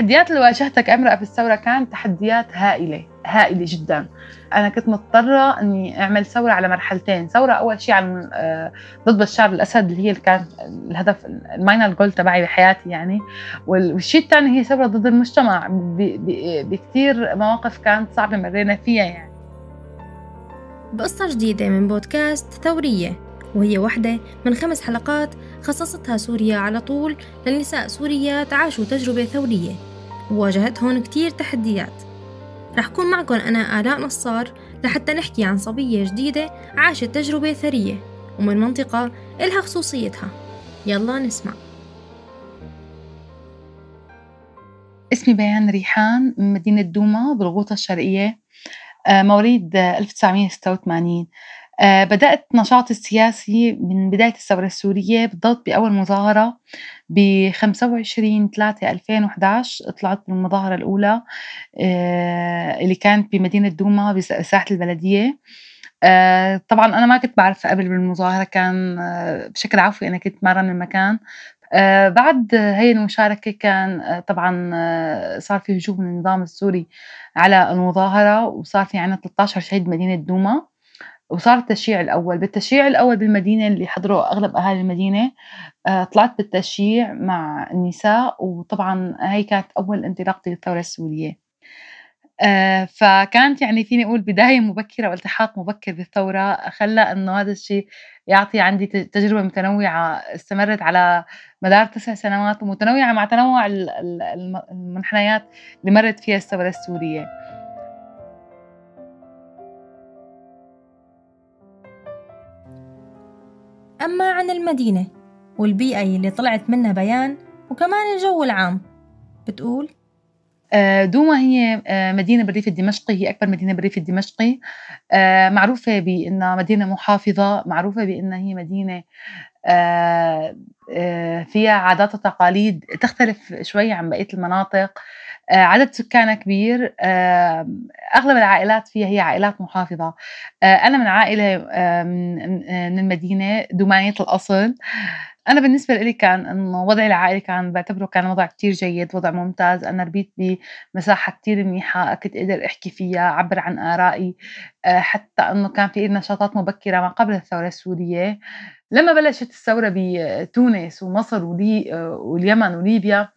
التحديات اللي واجهتها كامرأة في الثورة كانت تحديات هائلة هائلة جدا. أنا كنت مضطرة إني أعمل ثورة على مرحلتين. ثورة أول شيء عن آه، ضد بشار الأسد اللي هي اللي كانت الهدف الماينال جول تبعي بحياتي يعني. والشيء الثاني هي ثورة ضد المجتمع. بكثير مواقف كانت صعبة مرينا فيها يعني. بقصة جديدة من بودكاست ثورية وهي واحدة من خمس حلقات خصصتها سوريا على طول للنساء. سوريات عاشوا تجربة ثورية. وواجهتهم كتير تحديات. رح كون معكم أنا آلاء نصار لحتى نحكي عن صبية جديدة عاشت تجربة ثرية ومن منطقة إلها خصوصيتها. يلا نسمع. اسمي بيان ريحان من مدينة دوما بالغوطة الشرقية آه، مواليد 1986 آه، بدأت نشاطي السياسي من بداية الثورة السورية بالضبط بأول مظاهرة ب 25 3 2011 طلعت بالمظاهرة الأولى آه، اللي كانت بمدينة دوما بساحة البلدية. آه، طبعا أنا ما كنت بعرف قبل بالمظاهرة كان بشكل عفوي أنا كنت مرة من المكان. بعد هي المشاركة كان طبعا صار في هجوم من النظام السوري على المظاهرة وصار في عنا 13 شهيد بمدينة دوما. وصار التشييع الأول. بالتشييع الأول بالمدينة اللي حضروا أغلب أهالي المدينة آه، طلعت بالتشييع مع النساء وطبعا هي كانت أول انطلاقتي للثورة السورية. آه، فكانت يعني فيني أقول بداية مبكرة والتحاق مبكر بالثورة خلى أنه هذا الشيء يعطي عندي تجربة متنوعة استمرت على مدار تسع سنوات ومتنوعة مع تنوع المنحنيات اللي مرت فيها الثورة السورية. أما عن المدينة والبيئة اللي طلعت منها بيان وكمان الجو العام. بتقول؟ آه، دوما هي آه، مدينة بالريف الدمشقي هي أكبر مدينة بالريف الدمشقي آه، معروفة بأنها مدينة محافظة معروفة بأنها هي مدينة فيها عادات وتقاليد تختلف شوي عن بقية المناطق. عدد سكانها كبير. أغلب العائلات فيها هي عائلات محافظة. أنا من عائلة من المدينة دومانية الأصل. أنا بالنسبة لي كان إنه وضعي العائلي كان بعتبره كان وضع كتير جيد وضع ممتاز. أنا ربيت بمساحة كتير منيحة كنت أقدر أحكي فيها أعبر عن آرائي. حتى إنه كان في نشاطات مبكرة ما قبل الثورة السورية. لما بلشت الثورة بتونس ومصر ولي واليمن وليبيا آه،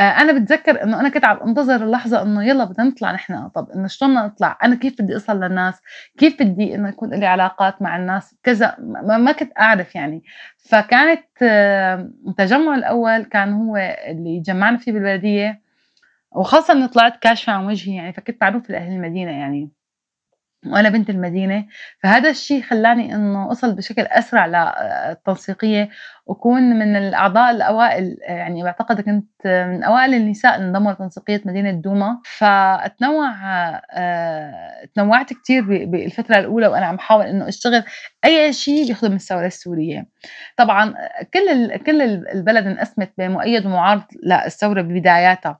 أنا بتذكر إنه أنا كنت عم انتظر اللحظة إنه يلا بدنا نطلع نحن. طب إنه شلون نطلع؟ أنا كيف بدي اصل للناس؟ كيف بدي إنه يكون لي علاقات مع الناس؟ كذا ما كنت أعرف يعني. فكانت التجمع الأول كان هو اللي جمعنا فيه بالبلديه وخاصة إني طلعت كاشفة عن وجهي يعني فكنت معروفة لأهل المدينة يعني وأنا بنت المدينة. فهذا الشيء خلاني إنه اصل بشكل أسرع للتنسيقية وكون من الأعضاء الأوائل يعني بعتقد كنت من أوائل النساء اللي انضموا لتنسيقية مدينة دوما. فأتنوع آه، تنوعت كثير بالفترة الأولى وأنا عم حاول إنه أشتغل أي شيء بيخدم الثورة السورية. طبعا كل كل البلد انقسمت بين مؤيد ومعارض للثورة ببداياتها.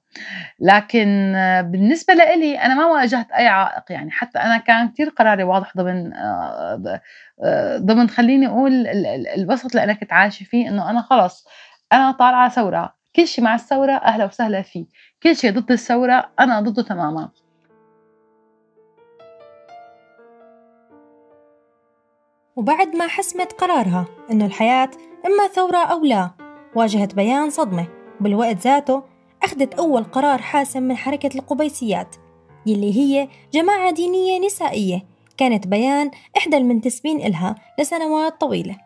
لكن بالنسبة لإلي أنا ما واجهت أي عائق يعني حتى أنا كان كثير قراري واضح ضمن آه، آه، ضمن خليني أقول الوسط اللي أنا كنت عايشة فيه إنه أنا خلص أنا طالعة ثورة كل شيء مع الثورة أهلا وسهلا فيه كل شيء ضد الثورة أنا ضده تماما. وبعد ما حسمت قرارها إنه الحياة إما ثورة أو لا واجهت بيان صدمة بالوقت ذاته أخذت أول قرار حاسم من حركة القبيسيات يلي هي جماعة دينية نسائية كانت بيان إحدى المنتسبين إلها لسنوات طويلة.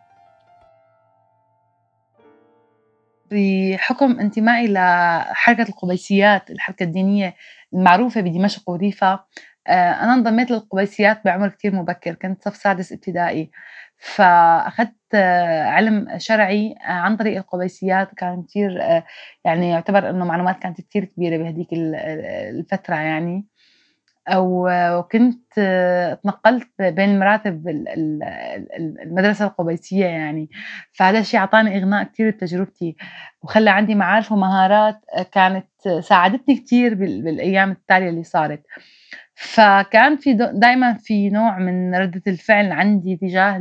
بحكم انتمائي لحركة القبيسيات الحركة الدينية المعروفة بدمشق وريفا آه، أنا انضميت للقبيسيات بعمر كتير مبكر كنت صف سادس ابتدائي. فأخذت آه، علم شرعي آه، عن طريق القبيسيات كان كتير يعني يعتبر إنه معلومات كانت كتير كبيرة بهديك الفترة يعني. وكنت تنقلت بين المراتب المدرسة القبيسية يعني. فهذا الشيء أعطاني إغناء كتير بتجربتي وخلى عندي معارف ومهارات كانت ساعدتني كتير بالأيام التالية اللي صارت. فكان في دائما في نوع من ردة الفعل عندي تجاه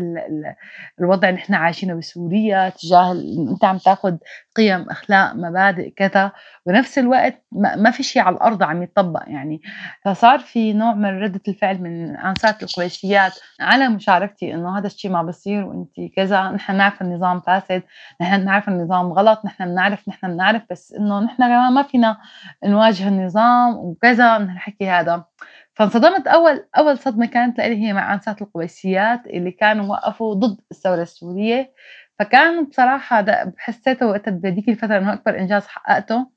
الوضع اللي إحنا عايشينه بسوريا تجاه أنت عم تاخذ قيم أخلاق مبادئ كذا. بنفس الوقت ما في شيء على الأرض عم يطبق يعني. فصار في نوع من ردة الفعل من انسات القويسيات على مشاركتي إنه هذا الشيء ما بصير وانت كذا. نحن نعرف النظام فاسد نحن نعرف النظام غلط نحن بنعرف نحن بنعرف بس إنه نحن ما فينا نواجه النظام وكذا. من الحكي هذا. فانصدمت أول أول صدمة كانت لي هي مع أنسات القويسيات اللي كانوا وقفوا ضد الثورة السورية. فكان بصراحة حسيته وقت بهذيك الفترة إنه أكبر إنجاز حققته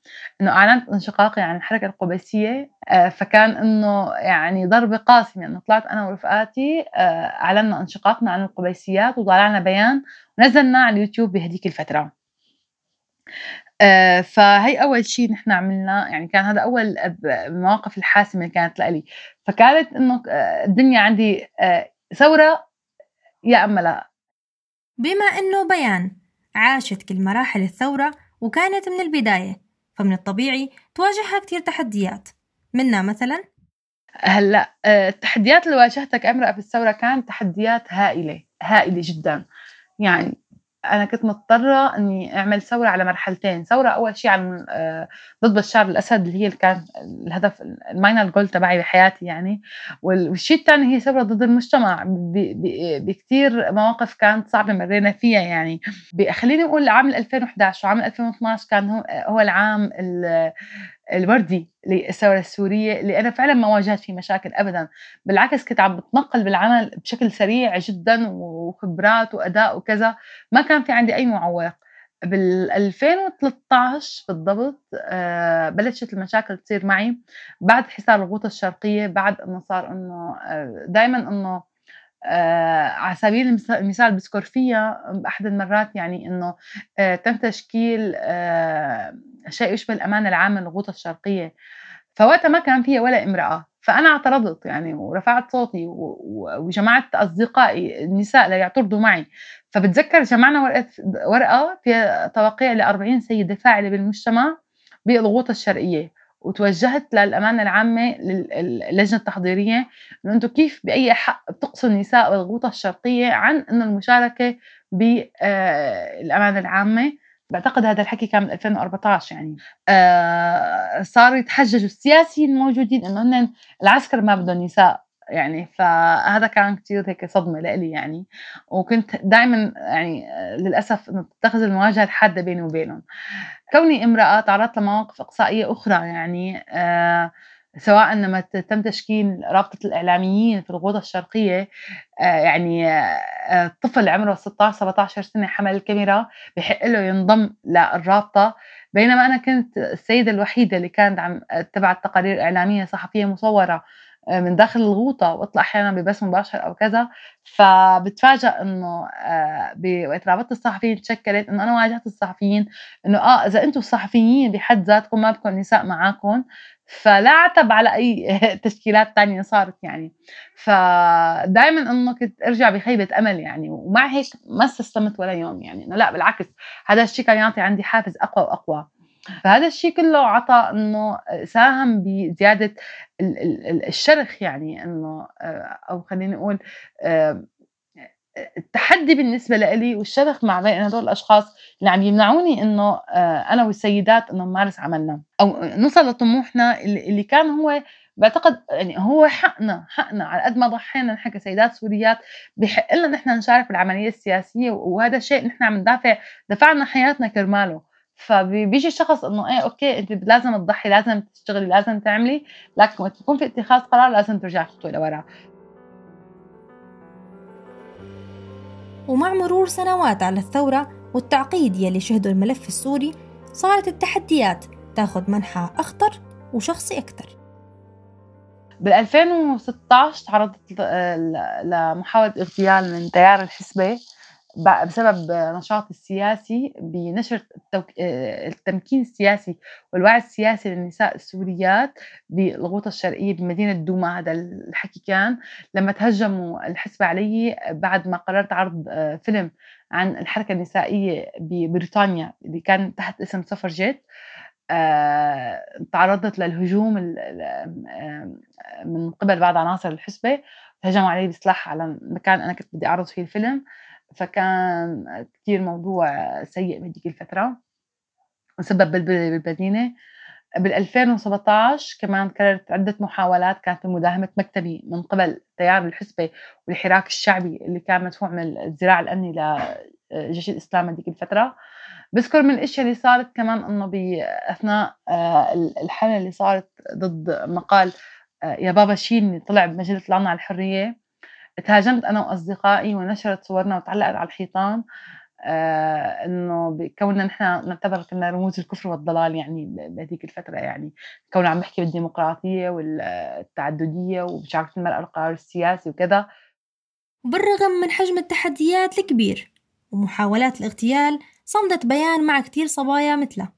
إنه أعلنت انشقاقي عن الحركة القبيسية. آه، فكان إنه يعني ضربة قاسمة إنه طلعت أنا ورفقاتي آه، أعلنا انشقاقنا عن القبيسيات وطلعنا بيان ونزلناه على اليوتيوب بهذيك الفترة. آه، فهي أول شيء نحن عملناه يعني كان هذا أول المواقف الحاسمة اللي كانت لإلي. فكانت إنه الدنيا عندي ثورة يا أما لا. بما إنه بيان عاشت كل مراحل الثورة وكانت من البداية فمن الطبيعي تواجهها كتير تحديات. منها مثلا؟ هلأ آه، التحديات اللي واجهتها كأمرأة في الثورة كانت تحديات هائلة هائلة جدا. يعني أنا كنت مضطرة إني أعمل ثورة على مرحلتين. ثورة أول شيء عن آه، ضد بشار الأسد اللي هي اللي كان الهدف الماينر جول تبعي بحياتي يعني. والشيء الثاني هي ثورة ضد المجتمع. بكثير مواقف كانت صعبة مرينا فيها يعني. خليني أقول عام 2011 وعام 2012 كان هو هو العام الوردي للثورة السورية اللي أنا فعلا ما واجهت فيه مشاكل ابدا. بالعكس كنت عم بتنقل بالعمل بشكل سريع جدا وخبرات وأداء وكذا. ما كان في عندي أي معوق. بال 2013 بالضبط آه، بلشت المشاكل تصير معي. بعد حصار الغوطة الشرقية بعد إنه صار إنه آه، دائما إنه آه على سبيل المثال بذكر فيها باحد المرات يعني إنه آه تم تشكيل آه شيء يشبه الامانه العامه للغوطه الشرقية. فوقتها ما كان فيها ولا امرأة فأنا اعترضت يعني ورفعت صوتي وجمعت أصدقائي النساء ليعترضوا معي. فبتذكر جمعنا ورقة ورقة فيها توقيع ل 40 سيدة فاعلة بالمجتمع بالغوطة الشرقية وتوجهت للامانه العامة للجنة التحضيرية إنه أنتم كيف بأي حق بتقصوا النساء بالغوطه الشرقية عن إنه المشاركة بالامانه العامة؟ بعتقد هذا الحكي كان من 2014 يعني. آه صاروا يتحججوا السياسيين الموجودين إنه هن العسكر ما بدهم نساء يعني فهذا كان كثير هيك صدمة لإلي يعني. وكنت دائما يعني للأسف إنه تتخذ المواجهة الحادة بيني وبينهم. كوني امرأة تعرضت لمواقف إقصائية أخرى يعني آه سواء لما تم تشكيل رابطة الإعلاميين في الغوطة الشرقية آه، يعني آه، طفل عمره 16 17 سنة حمل الكاميرا بحق له ينضم للرابطة. بينما أنا كنت السيدة الوحيدة اللي كانت عم تبع التقارير إعلامية صحفية مصورة آه، من داخل الغوطة وأطلع أحيانا ببث مباشر أو كذا. فبتفاجئ إنه وقت رابطة الصحفيين تشكلت إنه أنا واجهت الصحفيين إنه آه إذا أنتم الصحفيين بحد ذاتكم ما بكون نساء معاكم. فلا عتب على أي تشكيلات تانية صارت يعني. فدائما إنه كنت أرجع بخيبة أمل يعني ومع هيك ما استسلمت ولا يوم يعني. إنه لا بالعكس هذا الشيء كان يعطي عندي حافز أقوى وأقوى. فهذا الشيء كله عطى إنه ساهم بزيادة الشرخ يعني إنه آه، أو خليني أقول التحدي بالنسبة لي والشرخ مع بين هدول الأشخاص اللي عم يمنعوني إنه آه، أنا والسيدات إنه نمارس عملنا أو نوصل لطموحنا اللي كان هو بعتقد يعني هو حقنا حقنا على قد ما ضحينا نحن كسيدات سوريات بحق لنا نحن نشارك بالعملية السياسية وهذا الشيء نحن عم ندافع دفعنا حياتنا كرماله. فبيجي شخص إنه إيه أوكي أنت لازم تضحي لازم تشتغلي لازم تعملي لكن وقت يكون في اتخاذ قرار لازم ترجعي خطوه لورا. ومع مرور سنوات على الثورة والتعقيد يلي شهدوا الملف السوري صارت التحديات تاخذ منحى أخطر وشخصي أكثر. بال 2016 تعرضت لمحاولة اغتيال من تيار الحسبة. بسبب نشاطي السياسي بنشر التمكين السياسي والوعي السياسي للنساء السوريات بالغوطة الشرقية بمدينة دوما هذا الحكي كان. لما تهجموا الحسبة علي بعد ما قررت عرض آه، فيلم عن الحركة النسائية ببريطانيا اللي كان تحت اسم سفر جيت آه، تعرضت للهجوم من قبل بعض عناصر الحسبة هجموا علي بسلاح على مكان أنا كنت بدي أعرض فيه الفيلم. فكان كتير موضوع سيء بهديك الفترة وسبب بلبلة بالمدينة بال 2017 كمان كررت عدة محاولات كانت لمداهمة مكتبي من قبل تيار الحسبة والحراك الشعبي اللي كان مدفوع من الذراع الأمني لجيش الإسلام هذيك الفترة. بذكر من الأشياء اللي صارت كمان إنه بأثناء آه، الحملة اللي صارت ضد مقال آه، يا بابا شيلني طلع بمجلة العنا على الحرية. تهاجمت أنا وأصدقائي ونشرت صورنا وتعلقت على الحيطان آه إنه بكوننا نحن نعتبر كنا رموز الكفر والضلال يعني بهذيك الفترة يعني. كوننا عم نحكي بالديمقراطية والتعددية ومشاركة المرأة بالقرار السياسي وكذا. بالرغم من حجم التحديات الكبير ومحاولات الاغتيال صمدت بيان مع كتير صبايا مثله.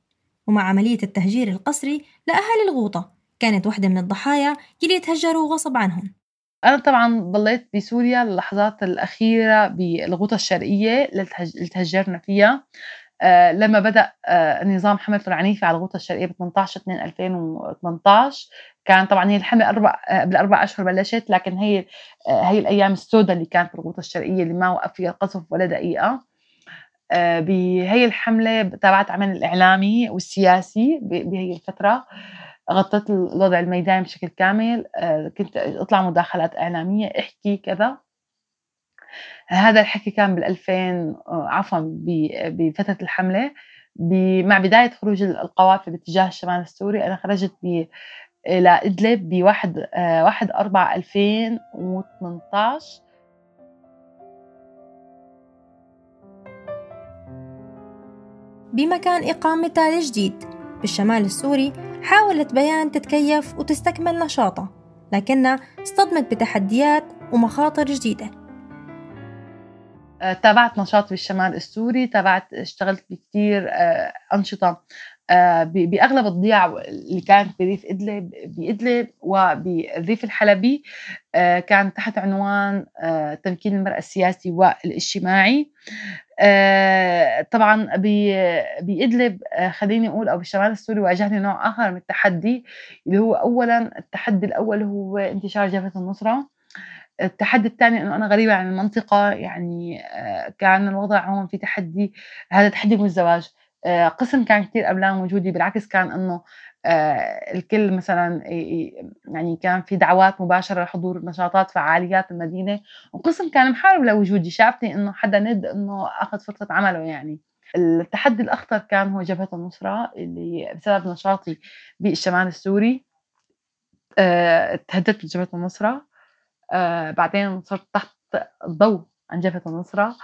ومع عملية التهجير القسري لأهالي الغوطة كانت واحدة من الضحايا يلي يتهجروا غصب عنهم. أنا طبعا ضليت بسوريا اللحظات الأخيرة بالغوطة الشرقية اللي تهجرنا فيها. آه لما بدأ آه نظام حملته العنيفة على الغوطة الشرقية ب 18 2 2018 كان طبعا هي الحملة أربع آه قبل أربع أشهر بلشت لكن هي آه هي الأيام السوداء اللي كانت بالغوطة الشرقية اللي ما وقف فيها القصف ولا دقيقة. آه، بهي الحملة تابعت عمل الإعلامي والسياسي بهي الفترة. غطيت الوضع الميداني بشكل كامل آه، كنت أطلع مداخلات إعلامية أحكي كذا. هذا الحكي كان بال 2000 آه، عفوا بفترة الحملة. مع بداية خروج القوافل باتجاه الشمال السوري أنا خرجت ب إلى إدلب بواحد واحد أربعة 2018 بمكان إقامتها الجديد بالشمال السوري حاولت بيان تتكيف وتستكمل نشاطها لكنها اصطدمت بتحديات ومخاطر جديدة. آه، تابعت نشاط بالشمال السوري تابعت اشتغلت بكثير آه، أنشطة. بأغلب الضياع اللي كانت بريف إدلب بإدلب وبالريف الحلبي كان تحت عنوان تمكين المرأة السياسي والإجتماعي. آه، طبعا بإدلب آه، خليني أقول أو بالشمال السوري واجهني نوع آخر من التحدي اللي هو أولا التحدي الأول هو انتشار جبهة النصرة. التحدي الثاني إنه أنا غريبة عن المنطقة يعني آه، كان الوضع هون في تحدي هذا تحدي من الزواج قسم كان كثير قبلان موجودة بالعكس كان إنه آه، الكل مثلا يعني كان في دعوات مباشرة لحضور نشاطات فعاليات المدينة وقسم كان محارب لوجودي شافتني إنه حدا ند إنه أخذ فرصة عمله يعني. التحدي الأخطر كان هو جبهة النصرة اللي بسبب نشاطي بالشمال السوري. أه تهددت بجبهه النصرة. بعدين صرت تحت الضوء عن جبهة النصرة.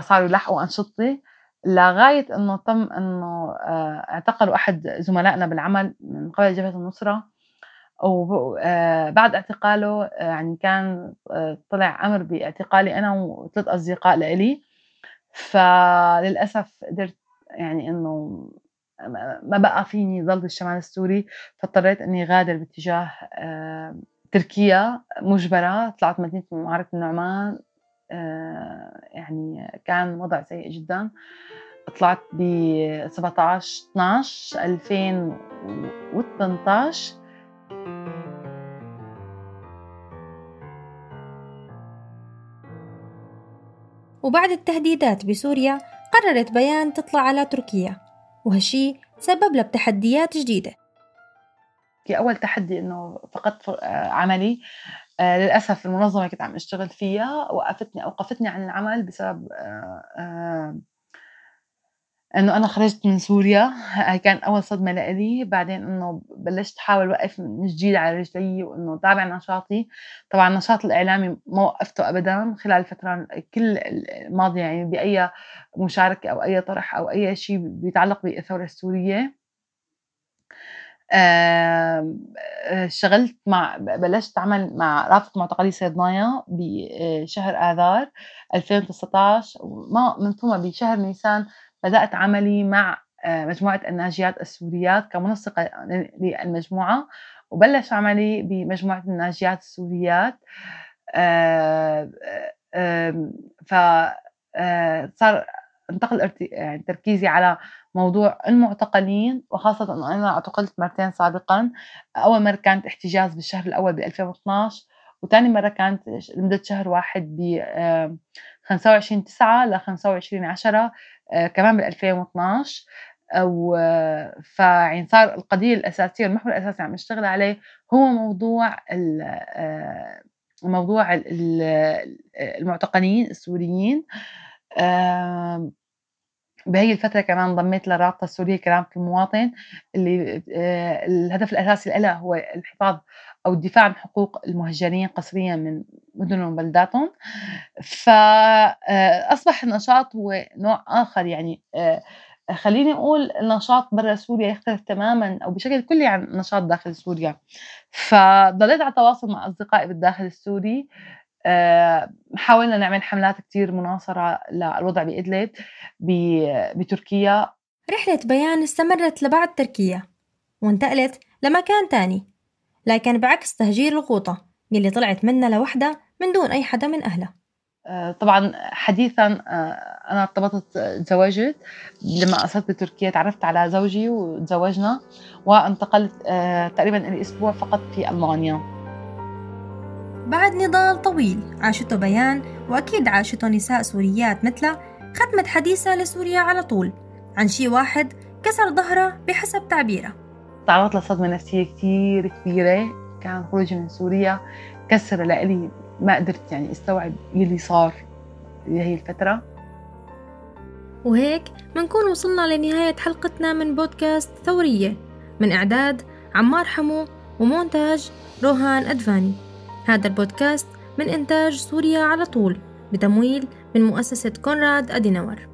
صاروا يلحقوا أنشطتي. لغاية إنه تم إنه آه، اعتقلوا أحد زملائنا بالعمل من قبل جبهة النصرة وبعد آه، اعتقاله آه، يعني كان طلع أمر باعتقالي أنا وثلاث أصدقاء لإلي. فللأسف قدرت يعني إنه ما بقى فيني ضل بالشمال السوري فاضطريت إني غادر باتجاه تركيا مجبرة طلعت مدينة معركة النعمان. يعني كان وضع سيء جدا. طلعت ب 17 12 2018 وبعد التهديدات بسوريا قررت بيان تطلع على تركيا. وهالشي سبب لها بتحديات جديدة. أول تحدي إنه فقدت عملي. آه للأسف المنظمة اللي كنت عم أشتغل فيها وقفتني أوقفتني عن العمل بسبب آه آه إنه أنا خرجت من سوريا. كان أول صدمة لإلي. بعدين إنه بلشت أحاول وقف من جديد على رجلي وإنه تابع نشاطي. طبعا النشاط الإعلامي ما وقفته ابدا. خلال الفترة كل الماضية يعني بأي مشاركة أو أي طرح أو أي شيء بيتعلق بالثوره السورية. اشتغلت مع بلشت أعمل مع رابطة معتقلي صيدنايا بشهر آذار 2019 وما من ثم بشهر نيسان بدأت عملي مع آه، مجموعة الناجيات السوريات كمنسقة للمجموعة وبلش عملي بمجموعة الناجيات السوريات. آه، ف آه، صار انتقل يعني تركيزي على موضوع المعتقلين وخاصة أنه أنا اعتقلت مرتين سابقا. أول مرة كانت احتجاز بالشهر الأول ب 2012 وثاني مرة كانت لمدة شهر واحد ب 25 9 ل 25 10 كمان بال 2012 و فيعني صار القضية الأساسية المحور الأساسي عم نشتغل عليه هو موضوع آه، موضوع المعتقلين السوريين. بهي الفترة كمان انضميت لرابطة السورية كرامة المواطن اللي آه، الهدف الأساسي لها هو الحفاظ أو الدفاع عن حقوق المهجرين قسريا من مدنهم وبلداتهم. فأصبح النشاط هو نوع آخر يعني آه، خليني أقول النشاط برا سوريا يختلف تماما أو بشكل كلي عن النشاط داخل سوريا. فضليت على تواصل مع أصدقائي بالداخل السوري آه، حاولنا نعمل حملات كتير مناصرة للوضع بإدلب بتركيا. رحلة بيان استمرت لبعد تركيا وانتقلت لمكان تاني لكن بعكس تهجير الغوطة اللي طلعت منها لوحدها من دون أي حدا من أهلها. آه، طبعا حديثا آه، أنا ارتبطت تزوجت لما اصلت بتركيا تعرفت على زوجي وتزوجنا وانتقلت تقريبا لي أسبوع فقط في ألمانيا. بعد نضال طويل عاشته بيان وأكيد عاشته نساء سوريات مثلها ختمت حديثها لسوريا على طول. عن شي واحد كسر ظهرها بحسب تعبيرها تعرضت لصدمة نفسية كتير كبيرة كان خروجي من سوريا كسر لإلي ما قدرت يعني استوعب يلي صار بهي الفترة. وهيك منكون وصلنا لنهاية حلقتنا من بودكاست ثورية. من إعداد عمار حمو ومونتاج روهان أدفاني. هذا البودكاست من إنتاج سوريا على طول بتمويل من مؤسسة كونراد أدينور